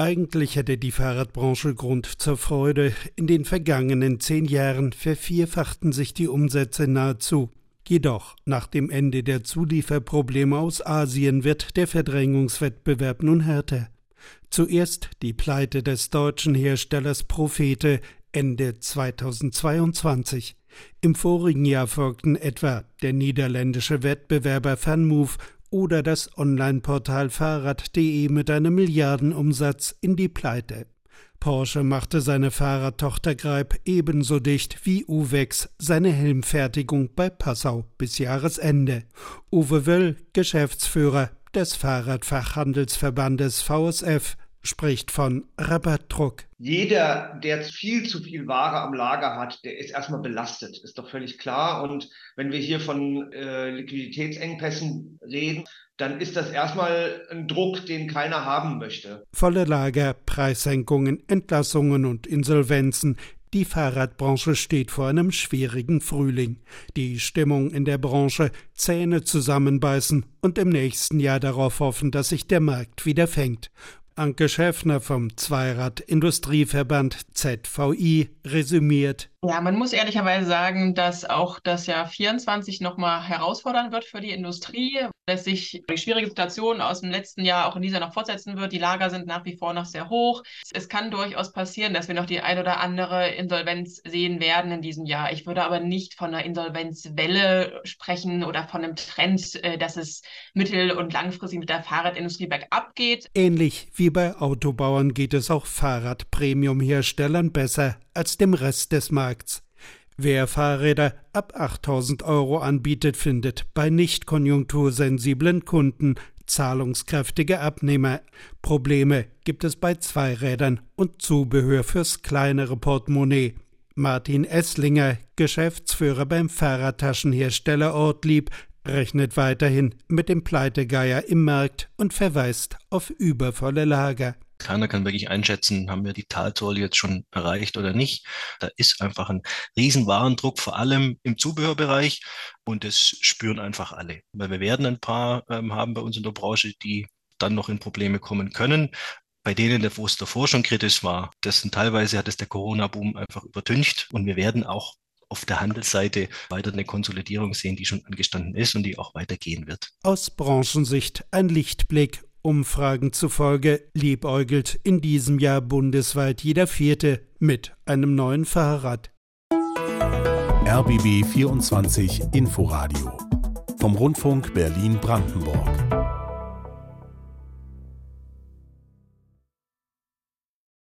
Eigentlich hätte die Fahrradbranche Grund zur Freude. In den vergangenen zehn Jahren vervierfachten sich die Umsätze nahezu. Jedoch, nach dem Ende der Zulieferprobleme aus Asien wird der Verdrängungswettbewerb nun härter. Zuerst die Pleite des deutschen Herstellers Prophete Ende 2022. Im vorigen Jahr folgten etwa der niederländische Wettbewerber Fanmove oder das Online-Portal Fahrrad.de mit einem Milliardenumsatz in die Pleite. Porsche machte seine Fahrradtochter Greib ebenso dicht wie Uwex seine Helmfertigung bei Passau bis Jahresende. Uwe Wöll, Geschäftsführer des Fahrradfachhandelsverbandes VSF, spricht von Rabattdruck. Jeder, der viel zu viel Ware am Lager hat, der ist erstmal belastet, ist doch völlig klar. Und wenn wir hier von äh, Liquiditätsengpässen reden, dann ist das erstmal ein Druck, den keiner haben möchte. Volle Lager, Preissenkungen, Entlassungen und Insolvenzen. Die Fahrradbranche steht vor einem schwierigen Frühling. Die Stimmung in der Branche, Zähne zusammenbeißen und im nächsten Jahr darauf hoffen, dass sich der Markt wieder fängt. Anke Schäffner vom Zweirad Industrieverband ZVI resümiert. Ja, man muss ehrlicherweise sagen, dass auch das Jahr 24 nochmal herausfordernd wird für die Industrie, dass sich die schwierige Situation aus dem letzten Jahr auch in dieser noch fortsetzen wird. Die Lager sind nach wie vor noch sehr hoch. Es kann durchaus passieren, dass wir noch die ein oder andere Insolvenz sehen werden in diesem Jahr. Ich würde aber nicht von einer Insolvenzwelle sprechen oder von einem Trend, äh, dass es mittel- und langfristig mit der Fahrradindustrie bergab geht. Ähnlich wie bei Autobauern geht es auch Fahrrad-Premium-Herstellern besser als dem Rest des Markts. Wer Fahrräder ab 8000 Euro anbietet, findet bei nicht konjunktursensiblen Kunden zahlungskräftige Abnehmer. Probleme gibt es bei Zweirädern und Zubehör fürs kleinere Portemonnaie. Martin Esslinger, Geschäftsführer beim Fahrradtaschenhersteller Ortlieb, rechnet weiterhin mit dem Pleitegeier im Markt und verweist auf übervolle Lager. Keiner kann wirklich einschätzen, haben wir die Talzoll jetzt schon erreicht oder nicht. Da ist einfach ein Riesenwarendruck, vor allem im Zubehörbereich. Und das spüren einfach alle. Weil wir werden ein paar ähm, haben bei uns in der Branche, die dann noch in Probleme kommen können. Bei denen, wo es davor schon kritisch war, das sind teilweise hat es der Corona-Boom einfach übertüncht. Und wir werden auch auf der Handelsseite weiter eine Konsolidierung sehen, die schon angestanden ist und die auch weitergehen wird. Aus Branchensicht ein Lichtblick Umfragen zufolge liebäugelt in diesem Jahr bundesweit jeder Vierte mit einem neuen Fahrrad. RBB 24 Inforadio vom Rundfunk Berlin-Brandenburg.